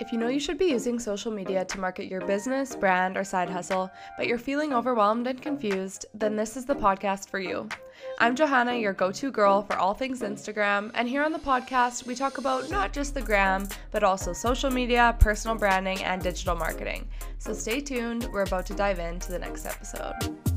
If you know you should be using social media to market your business, brand, or side hustle, but you're feeling overwhelmed and confused, then this is the podcast for you. I'm Johanna, your go to girl for all things Instagram, and here on the podcast, we talk about not just the gram, but also social media, personal branding, and digital marketing. So stay tuned, we're about to dive into the next episode.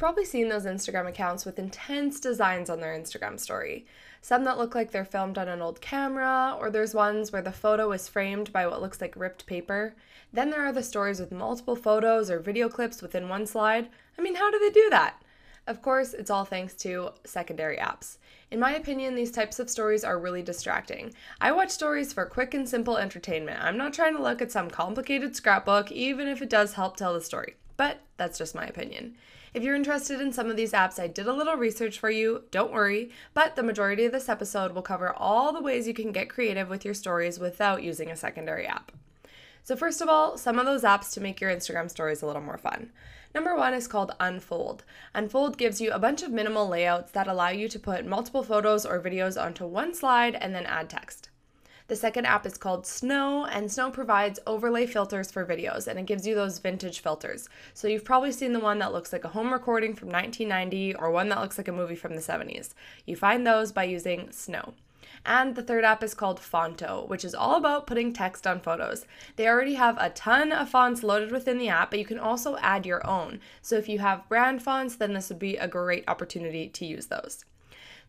Probably seen those Instagram accounts with intense designs on their Instagram story some that look like they're filmed on an old camera, or there's ones where the photo is framed by what looks like ripped paper. Then there are the stories with multiple photos or video clips within one slide. I mean, how do they do that? Of course, it's all thanks to secondary apps. In my opinion, these types of stories are really distracting. I watch stories for quick and simple entertainment. I'm not trying to look at some complicated scrapbook, even if it does help tell the story. But that's just my opinion. If you're interested in some of these apps, I did a little research for you, don't worry, but the majority of this episode will cover all the ways you can get creative with your stories without using a secondary app. So, first of all, some of those apps to make your Instagram stories a little more fun. Number one is called Unfold. Unfold gives you a bunch of minimal layouts that allow you to put multiple photos or videos onto one slide and then add text. The second app is called Snow, and Snow provides overlay filters for videos and it gives you those vintage filters. So you've probably seen the one that looks like a home recording from 1990 or one that looks like a movie from the 70s. You find those by using Snow. And the third app is called Phonto, which is all about putting text on photos. They already have a ton of fonts loaded within the app, but you can also add your own. So if you have brand fonts, then this would be a great opportunity to use those.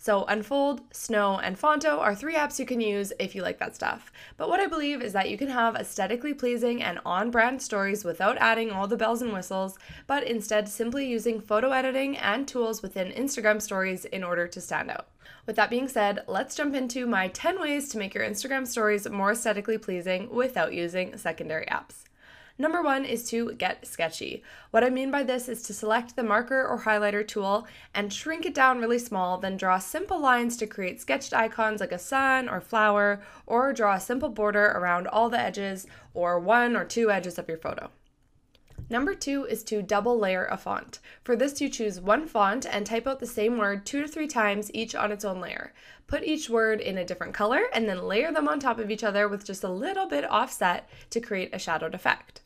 So, Unfold, Snow, and Phonto are three apps you can use if you like that stuff. But what I believe is that you can have aesthetically pleasing and on brand stories without adding all the bells and whistles, but instead simply using photo editing and tools within Instagram stories in order to stand out. With that being said, let's jump into my 10 ways to make your Instagram stories more aesthetically pleasing without using secondary apps. Number one is to get sketchy. What I mean by this is to select the marker or highlighter tool and shrink it down really small, then draw simple lines to create sketched icons like a sun or flower, or draw a simple border around all the edges or one or two edges of your photo. Number two is to double layer a font. For this, you choose one font and type out the same word two to three times, each on its own layer. Put each word in a different color and then layer them on top of each other with just a little bit offset to create a shadowed effect.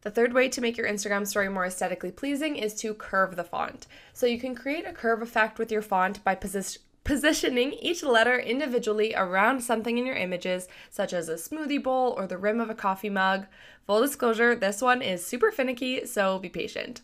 The third way to make your Instagram story more aesthetically pleasing is to curve the font. So you can create a curve effect with your font by position positioning each letter individually around something in your images, such as a smoothie bowl or the rim of a coffee mug. Full disclosure, this one is super finicky, so be patient.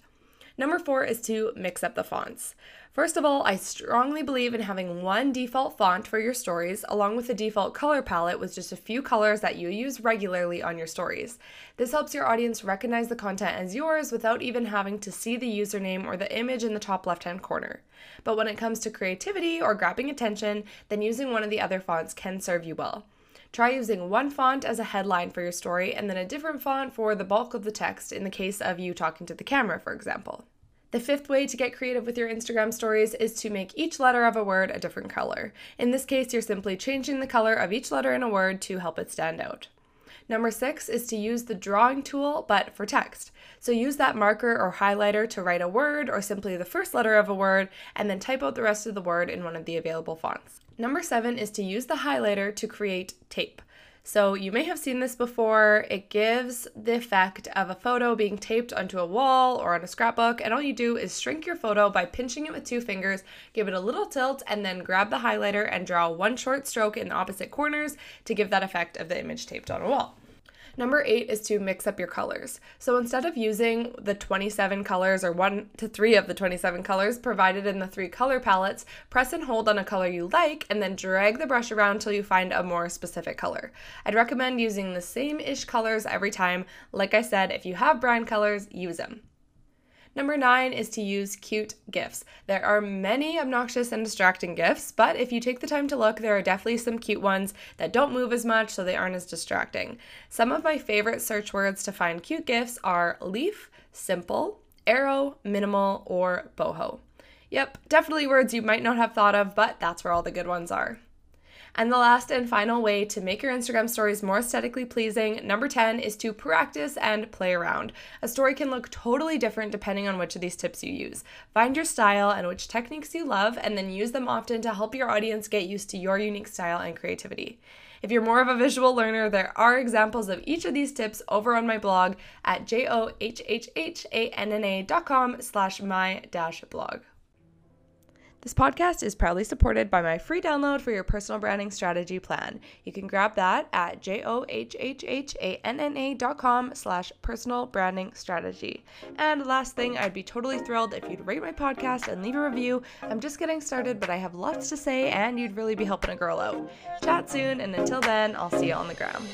Number four is to mix up the fonts. First of all, I strongly believe in having one default font for your stories, along with a default color palette with just a few colors that you use regularly on your stories. This helps your audience recognize the content as yours without even having to see the username or the image in the top left hand corner. But when it comes to creativity or grabbing attention, then using one of the other fonts can serve you well. Try using one font as a headline for your story and then a different font for the bulk of the text in the case of you talking to the camera, for example. The fifth way to get creative with your Instagram stories is to make each letter of a word a different color. In this case, you're simply changing the color of each letter in a word to help it stand out. Number six is to use the drawing tool, but for text. So use that marker or highlighter to write a word or simply the first letter of a word, and then type out the rest of the word in one of the available fonts. Number seven is to use the highlighter to create tape. So you may have seen this before. It gives the effect of a photo being taped onto a wall or on a scrapbook, and all you do is shrink your photo by pinching it with two fingers, give it a little tilt, and then grab the highlighter and draw one short stroke in the opposite corners to give that effect of the image taped on a wall. Number eight is to mix up your colors. So instead of using the 27 colors or one to three of the 27 colors provided in the three color palettes, press and hold on a color you like and then drag the brush around till you find a more specific color. I'd recommend using the same ish colors every time. Like I said, if you have brand colors, use them. Number nine is to use cute gifts. There are many obnoxious and distracting gifts, but if you take the time to look, there are definitely some cute ones that don't move as much, so they aren't as distracting. Some of my favorite search words to find cute gifts are leaf, simple, arrow, minimal, or boho. Yep, definitely words you might not have thought of, but that's where all the good ones are. And the last and final way to make your Instagram stories more aesthetically pleasing, number 10, is to practice and play around. A story can look totally different depending on which of these tips you use. Find your style and which techniques you love, and then use them often to help your audience get used to your unique style and creativity. If you're more of a visual learner, there are examples of each of these tips over on my blog at johhhhanna.com slash my dash blog. This podcast is proudly supported by my free download for your personal branding strategy plan. You can grab that at johhhhanna.com slash personal branding strategy. And last thing, I'd be totally thrilled if you'd rate my podcast and leave a review. I'm just getting started, but I have lots to say and you'd really be helping a girl out. Chat soon, and until then, I'll see you on the gram.